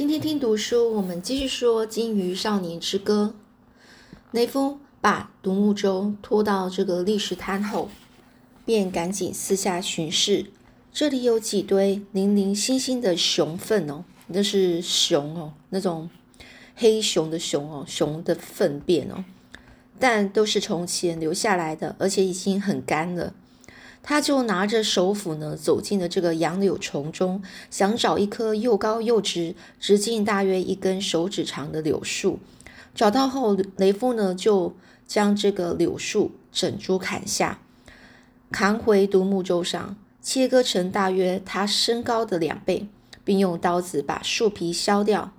今天听读书，我们继续说《金鱼少年之歌》。雷夫把独木舟拖到这个砾石滩后，便赶紧四下巡视。这里有几堆零零星星的熊粪哦，那是熊哦，那种黑熊的熊哦，熊的粪便哦，但都是从前留下来的，而且已经很干了。他就拿着手斧呢，走进了这个杨柳丛中，想找一棵又高又直、直径大约一根手指长的柳树。找到后，雷夫呢就将这个柳树整株砍下，扛回独木舟上，切割成大约他身高的两倍，并用刀子把树皮削掉。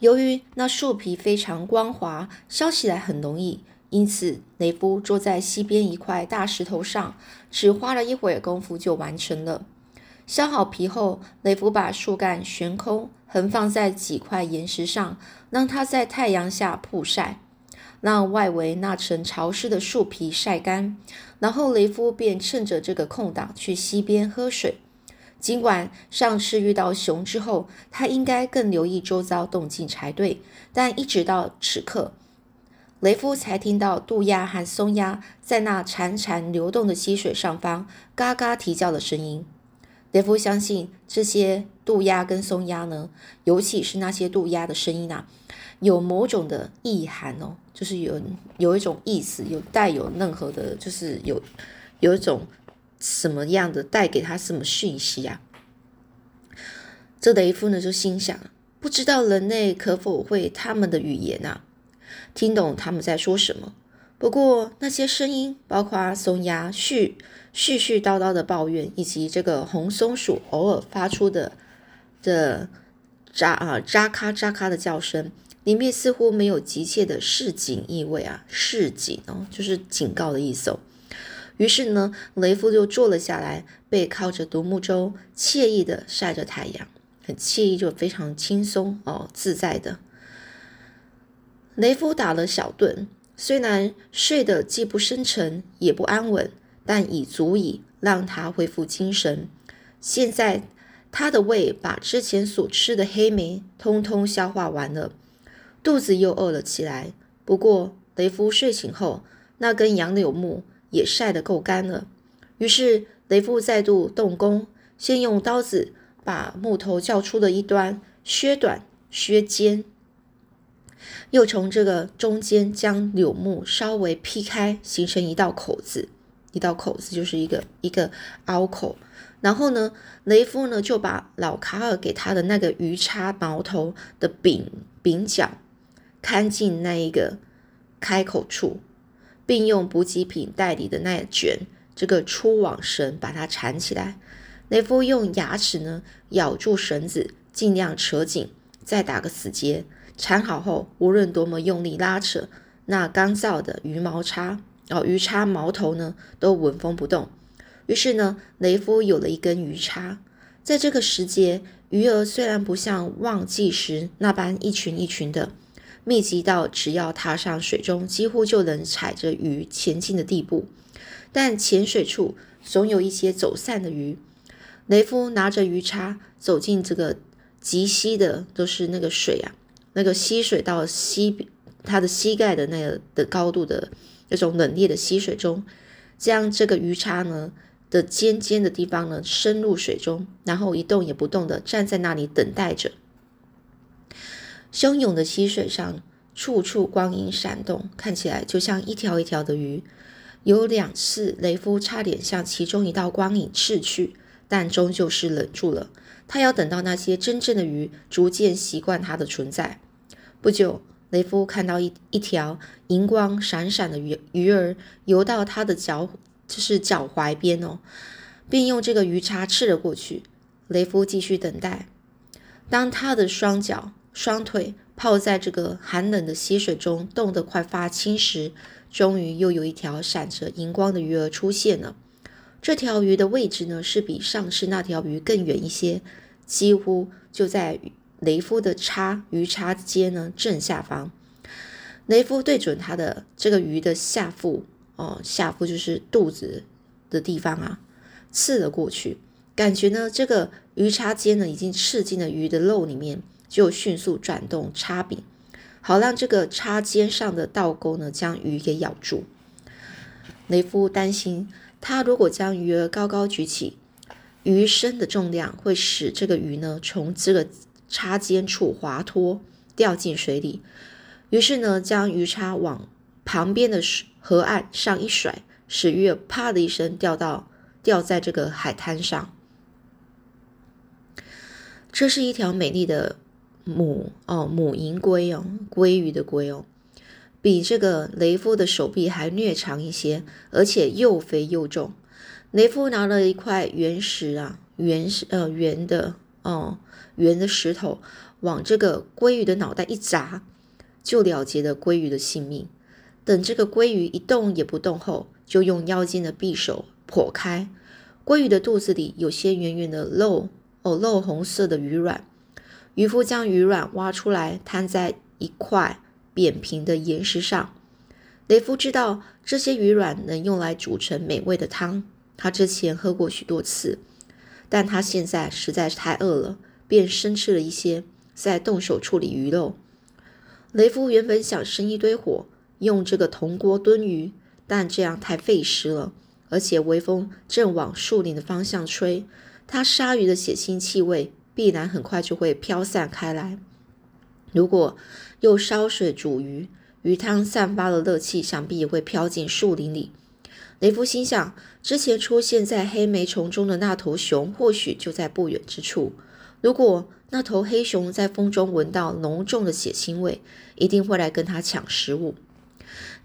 由于那树皮非常光滑，削起来很容易。因此，雷夫坐在溪边一块大石头上，只花了一会儿功夫就完成了。削好皮后，雷夫把树干悬空，横放在几块岩石上，让它在太阳下曝晒，让外围那层潮湿的树皮晒干。然后，雷夫便趁着这个空档去溪边喝水。尽管上次遇到熊之后，他应该更留意周遭动静才对，但一直到此刻。雷夫才听到渡鸦和松鸦在那潺潺流动的溪水上方嘎嘎啼叫的声音。雷夫相信这些渡鸦跟松鸦呢，尤其是那些渡鸦的声音啊，有某种的意涵哦，就是有有一种意思，有带有任何的，就是有有一种什么样的带给他什么讯息啊？这雷夫呢就心想，不知道人类可否会他们的语言啊？听懂他们在说什么，不过那些声音，包括松鸦絮絮絮叨叨的抱怨，以及这个红松鼠偶尔发出的的喳啊喳咔喳咔的叫声，里面似乎没有急切的示警意味啊，示警哦，就是警告的意思哦。于是呢，雷夫就坐了下来，背靠着独木舟，惬意的晒着太阳，很惬意，就非常轻松哦，自在的。雷夫打了小盹，虽然睡得既不深沉也不安稳，但已足以让他恢复精神。现在他的胃把之前所吃的黑莓通通消化完了，肚子又饿了起来。不过雷夫睡醒后，那根杨柳木也晒得够干了。于是雷夫再度动工，先用刀子把木头较粗的一端削短、削尖。又从这个中间将柳木稍微劈开，形成一道口子，一道口子就是一个一个凹口。然后呢，雷夫呢就把老卡尔给他的那个鱼叉矛头的柄柄角看进那一个开口处，并用补给品袋里的那卷这个粗网绳把它缠起来。雷夫用牙齿呢咬住绳子，尽量扯紧，再打个死结。缠好后，无论多么用力拉扯，那干燥的鱼毛叉哦，鱼叉矛头呢都纹风不动。于是呢，雷夫有了一根鱼叉。在这个时节，鱼儿虽然不像旺季时那般一群一群的密集到只要踏上水中，几乎就能踩着鱼前进的地步，但浅水处总有一些走散的鱼。雷夫拿着鱼叉走进这个极稀的，都是那个水啊。那个溪水到膝，他的膝盖的那个的高度的那种冷冽的溪水中，将这个鱼叉呢的尖尖的地方呢深入水中，然后一动也不动的站在那里等待着。汹涌的溪水上，处处光影闪动，看起来就像一条一条的鱼。有两次，雷夫差点向其中一道光影刺去，但终究是忍住了。他要等到那些真正的鱼逐渐习惯它的存在。不久，雷夫看到一一条银光闪闪的鱼鱼儿游到他的脚，就是脚踝边哦，并用这个鱼叉刺了过去。雷夫继续等待。当他的双脚、双腿泡在这个寒冷的溪水中，冻得快发青时，终于又有一条闪着银光的鱼儿出现了。这条鱼的位置呢，是比上次那条鱼更远一些。几乎就在雷夫的叉鱼叉尖呢正下方，雷夫对准他的这个鱼的下腹哦，下腹就是肚子的地方啊，刺了过去。感觉呢，这个鱼叉尖呢已经刺进了鱼的肉里面，就迅速转动叉柄，好让这个叉尖上的倒钩呢将鱼给咬住。雷夫担心，他如果将鱼儿高高举起，鱼身的重量会使这个鱼呢从这个叉尖处滑脱，掉进水里。于是呢，将鱼叉往旁边的河岸上一甩，使鱼儿啪的一声掉到掉在这个海滩上。这是一条美丽的母哦母银龟哦鲑鱼的鲑哦，比这个雷夫的手臂还略长一些，而且又肥又重。雷夫拿了一块原石啊原石呃圆的哦圆的石头，往这个鲑鱼的脑袋一砸，就了结了鲑鱼的性命。等这个鲑鱼一动也不动后，就用腰间的匕首剖开鲑鱼的肚子里，有些圆圆的肉。哦，肉红色的鱼卵，渔夫将鱼卵挖出来，摊在一块扁平的岩石上。雷夫知道这些鱼卵能用来煮成美味的汤，他之前喝过许多次，但他现在实在是太饿了，便生吃了一些，再动手处理鱼肉。雷夫原本想生一堆火，用这个铜锅炖鱼，但这样太费时了，而且微风正往树林的方向吹。它鲨鱼的血腥气味必然很快就会飘散开来。如果又烧水煮鱼，鱼汤散发的热气想必也会飘进树林里。雷夫心想，之前出现在黑莓丛中的那头熊或许就在不远之处。如果那头黑熊在风中闻到浓重的血腥味，一定会来跟他抢食物。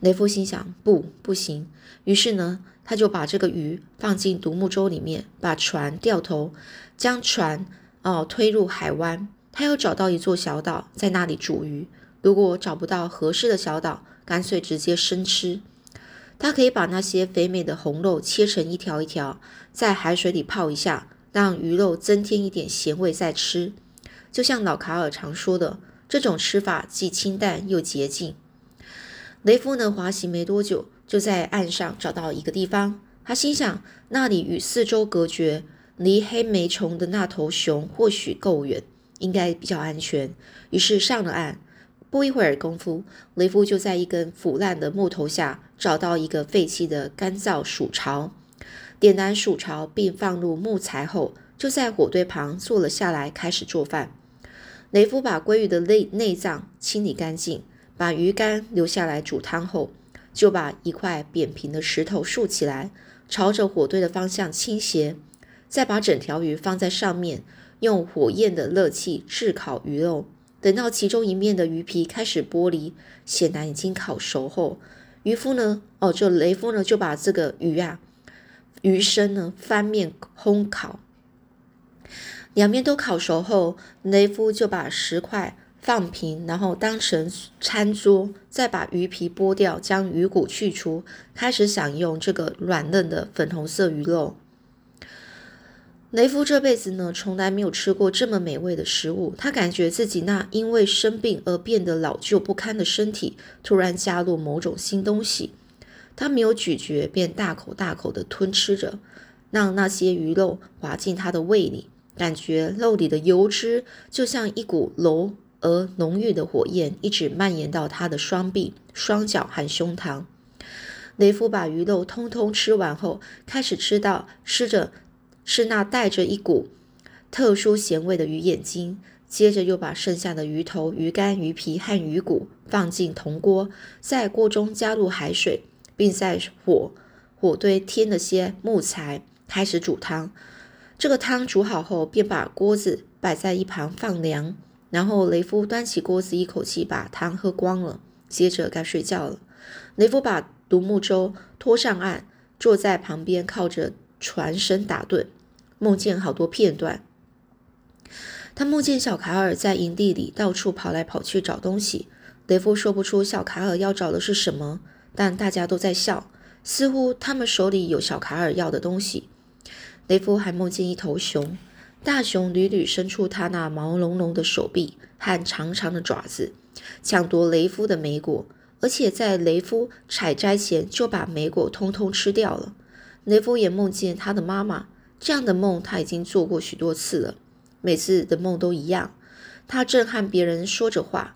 雷夫心想：不，不行。于是呢？他就把这个鱼放进独木舟里面，把船掉头，将船哦推入海湾。他又找到一座小岛，在那里煮鱼。如果找不到合适的小岛，干脆直接生吃。他可以把那些肥美的红肉切成一条一条，在海水里泡一下，让鱼肉增添一点咸味再吃。就像老卡尔常说的，这种吃法既清淡又洁净。雷夫呢，滑行没多久。就在岸上找到一个地方，他心想那里与四周隔绝，离黑莓虫的那头熊或许够远，应该比较安全。于是上了岸。不一会儿功夫，雷夫就在一根腐烂的木头下找到一个废弃的干燥鼠巢，点燃鼠巢并放入木材后，就在火堆旁坐了下来，开始做饭。雷夫把鲑鱼的内内脏清理干净，把鱼干留下来煮汤后。就把一块扁平的石头竖起来，朝着火堆的方向倾斜，再把整条鱼放在上面，用火焰的热气炙烤鱼肉。等到其中一面的鱼皮开始剥离，显然已经烤熟后，渔夫呢，哦，就雷夫呢，就把这个鱼啊，鱼身呢翻面烘烤，两面都烤熟后，雷夫就把石块。放平，然后当成餐桌，再把鱼皮剥掉，将鱼骨去除，开始享用这个软嫩的粉红色鱼肉。雷夫这辈子呢，从来没有吃过这么美味的食物。他感觉自己那因为生病而变得老旧不堪的身体，突然加入某种新东西。他没有咀嚼，便大口大口的吞吃着，让那些鱼肉滑进他的胃里，感觉肉里的油脂就像一股柔。而浓郁的火焰一直蔓延到他的双臂、双脚和胸膛。雷夫把鱼肉通通吃完后，开始吃到吃着是那带着一股特殊咸味的鱼眼睛，接着又把剩下的鱼头、鱼肝、鱼皮和鱼骨放进铜锅，在锅中加入海水，并在火火堆添了些木材，开始煮汤。这个汤煮好后，便把锅子摆在一旁放凉。然后雷夫端起锅子，一口气把汤喝光了。接着该睡觉了。雷夫把独木舟拖上岸，坐在旁边靠着船身打盹，梦见好多片段。他梦见小卡尔在营地里到处跑来跑去找东西。雷夫说不出小卡尔要找的是什么，但大家都在笑，似乎他们手里有小卡尔要的东西。雷夫还梦见一头熊。大熊屡屡伸出它那毛茸茸的手臂和长长的爪子，抢夺雷夫的莓果，而且在雷夫采摘前就把莓果通通吃掉了。雷夫也梦见他的妈妈这样的梦他已经做过许多次了，每次的梦都一样。他正和别人说着话，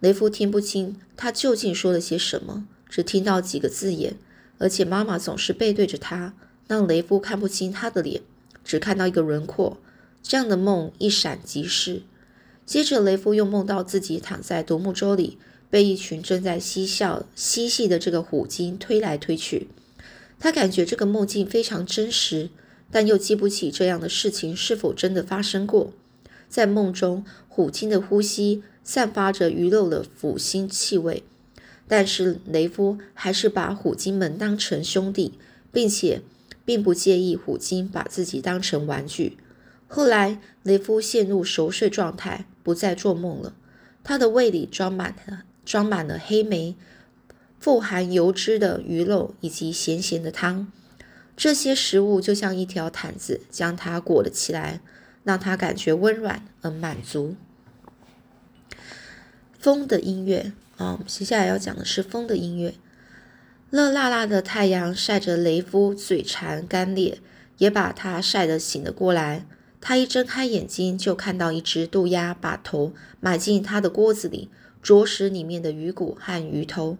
雷夫听不清他究竟说了些什么，只听到几个字眼，而且妈妈总是背对着他，让雷夫看不清他的脸，只看到一个轮廓。这样的梦一闪即逝。接着，雷夫又梦到自己躺在独木舟里，被一群正在嬉笑嬉戏的这个虎鲸推来推去。他感觉这个梦境非常真实，但又记不起这样的事情是否真的发生过。在梦中，虎鲸的呼吸散发着鱼肉的腐腥气味，但是雷夫还是把虎鲸们当成兄弟，并且并不介意虎鲸把自己当成玩具。后来，雷夫陷入熟睡状态，不再做梦了。他的胃里装满了装满了黑莓、富含油脂的鱼肉以及咸咸的汤。这些食物就像一条毯子，将他裹了起来，让他感觉温暖而满足。风的音乐啊，接下来要讲的是风的音乐。热辣辣的太阳晒着雷夫，嘴馋干裂，也把他晒得醒了过来。他一睁开眼睛，就看到一只渡鸦把头埋进他的锅子里，啄食里面的鱼骨和鱼头。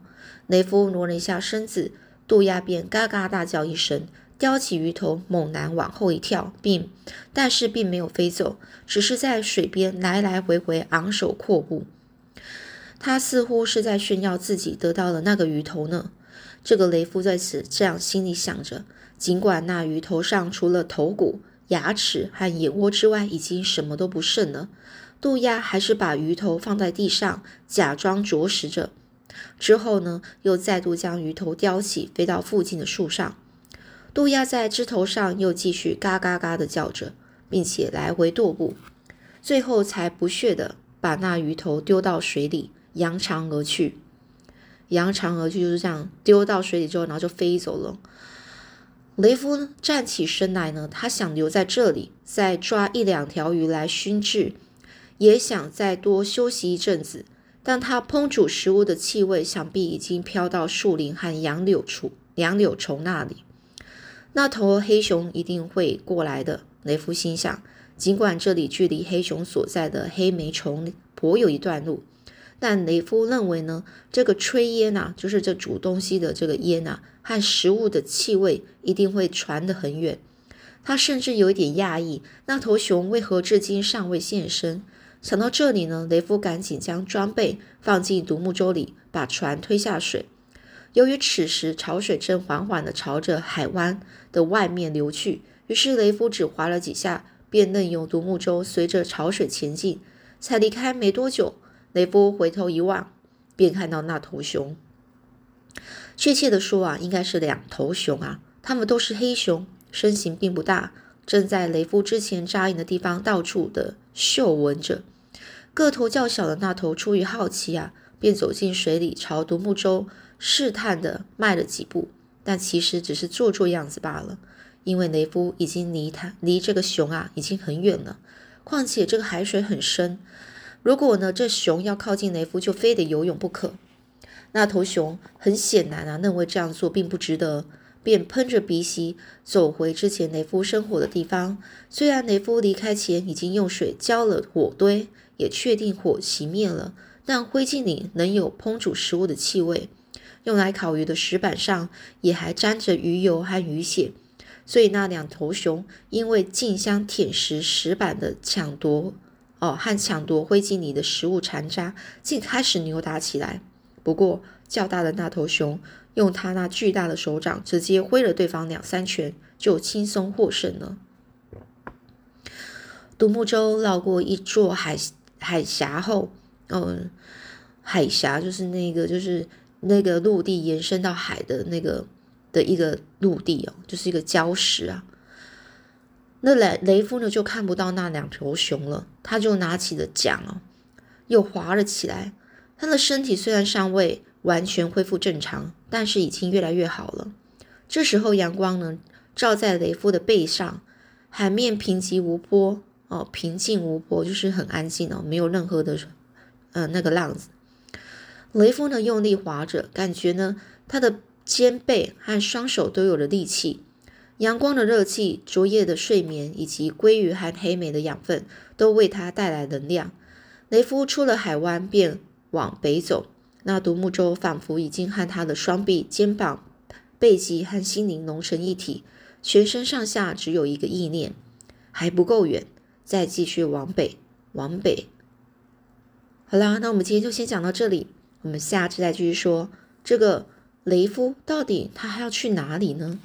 雷夫挪了一下身子，渡鸦便嘎嘎大叫一声，叼起鱼头，猛然往后一跳，并但是并没有飞走，只是在水边来来回回昂首阔步。他似乎是在炫耀自己得到了那个鱼头呢。这个雷夫在此这样心里想着，尽管那鱼头上除了头骨。牙齿和眼窝之外，已经什么都不剩了。渡鸦还是把鱼头放在地上，假装啄食着。之后呢，又再度将鱼头叼起，飞到附近的树上。渡鸦在枝头上又继续嘎嘎嘎地叫着，并且来回踱步，最后才不屑地把那鱼头丢到水里，扬长而去。扬长而去就是这样，丢到水里之后，然后就飞走了。雷夫站起身来呢，他想留在这里，再抓一两条鱼来熏制，也想再多休息一阵子。但他烹煮食物的气味，想必已经飘到树林和杨柳处、杨柳丛那里。那头黑熊一定会过来的，雷夫心想。尽管这里距离黑熊所在的黑莓丛颇有一段路。但雷夫认为呢，这个炊烟呐，就是这煮东西的这个烟呐，和食物的气味一定会传得很远。他甚至有一点讶异，那头熊为何至今尚未现身？想到这里呢，雷夫赶紧将装备放进独木舟里，把船推下水。由于此时潮水正缓缓地朝着海湾的外面流去，于是雷夫只划了几下，便任由独木舟随着潮水前进。才离开没多久。雷夫回头一望，便看到那头熊。确切的说啊，应该是两头熊啊，它们都是黑熊，身形并不大，正在雷夫之前扎营的地方到处的嗅闻着。个头较小的那头出于好奇啊，便走进水里，朝独木舟试探的迈了几步，但其实只是做做样子罢了。因为雷夫已经离他离这个熊啊已经很远了，况且这个海水很深。如果呢，这熊要靠近雷夫，就非得游泳不可。那头熊很显然啊，认为这样做并不值得，便喷着鼻息走回之前雷夫生火的地方。虽然雷夫离开前已经用水浇了火堆，也确定火熄灭了，但灰烬里仍有烹煮食物的气味。用来烤鱼的石板上也还沾着鱼油和鱼血，所以那两头熊因为竞相舔食石板的抢夺。哦，和抢夺灰烬里的食物残渣，竟开始扭打起来。不过，较大的那头熊用它那巨大的手掌直接挥了对方两三拳，就轻松获胜了。独木舟绕过一座海海峡后，嗯，海峡就是那个就是那个陆地延伸到海的那个的一个陆地哦，就是一个礁石啊。那雷雷夫呢，就看不到那两头熊了。他就拿起了桨哦，又划了起来。他的身体虽然尚未完全恢复正常，但是已经越来越好了。这时候阳光呢，照在雷夫的背上，海面平静无波哦，平静无波，就是很安静哦，没有任何的呃那个浪子。雷夫呢，用力划着，感觉呢，他的肩背和双手都有了力气。阳光的热气、昨夜的睡眠以及鲑鱼和黑莓的养分，都为他带来能量。雷夫出了海湾，便往北走。那独木舟仿佛已经和他的双臂、肩膀、背脊和心灵融成一体，全身上下只有一个意念：还不够远，再继续往北，往北。好啦，那我们今天就先讲到这里，我们下次再继续说这个雷夫到底他还要去哪里呢？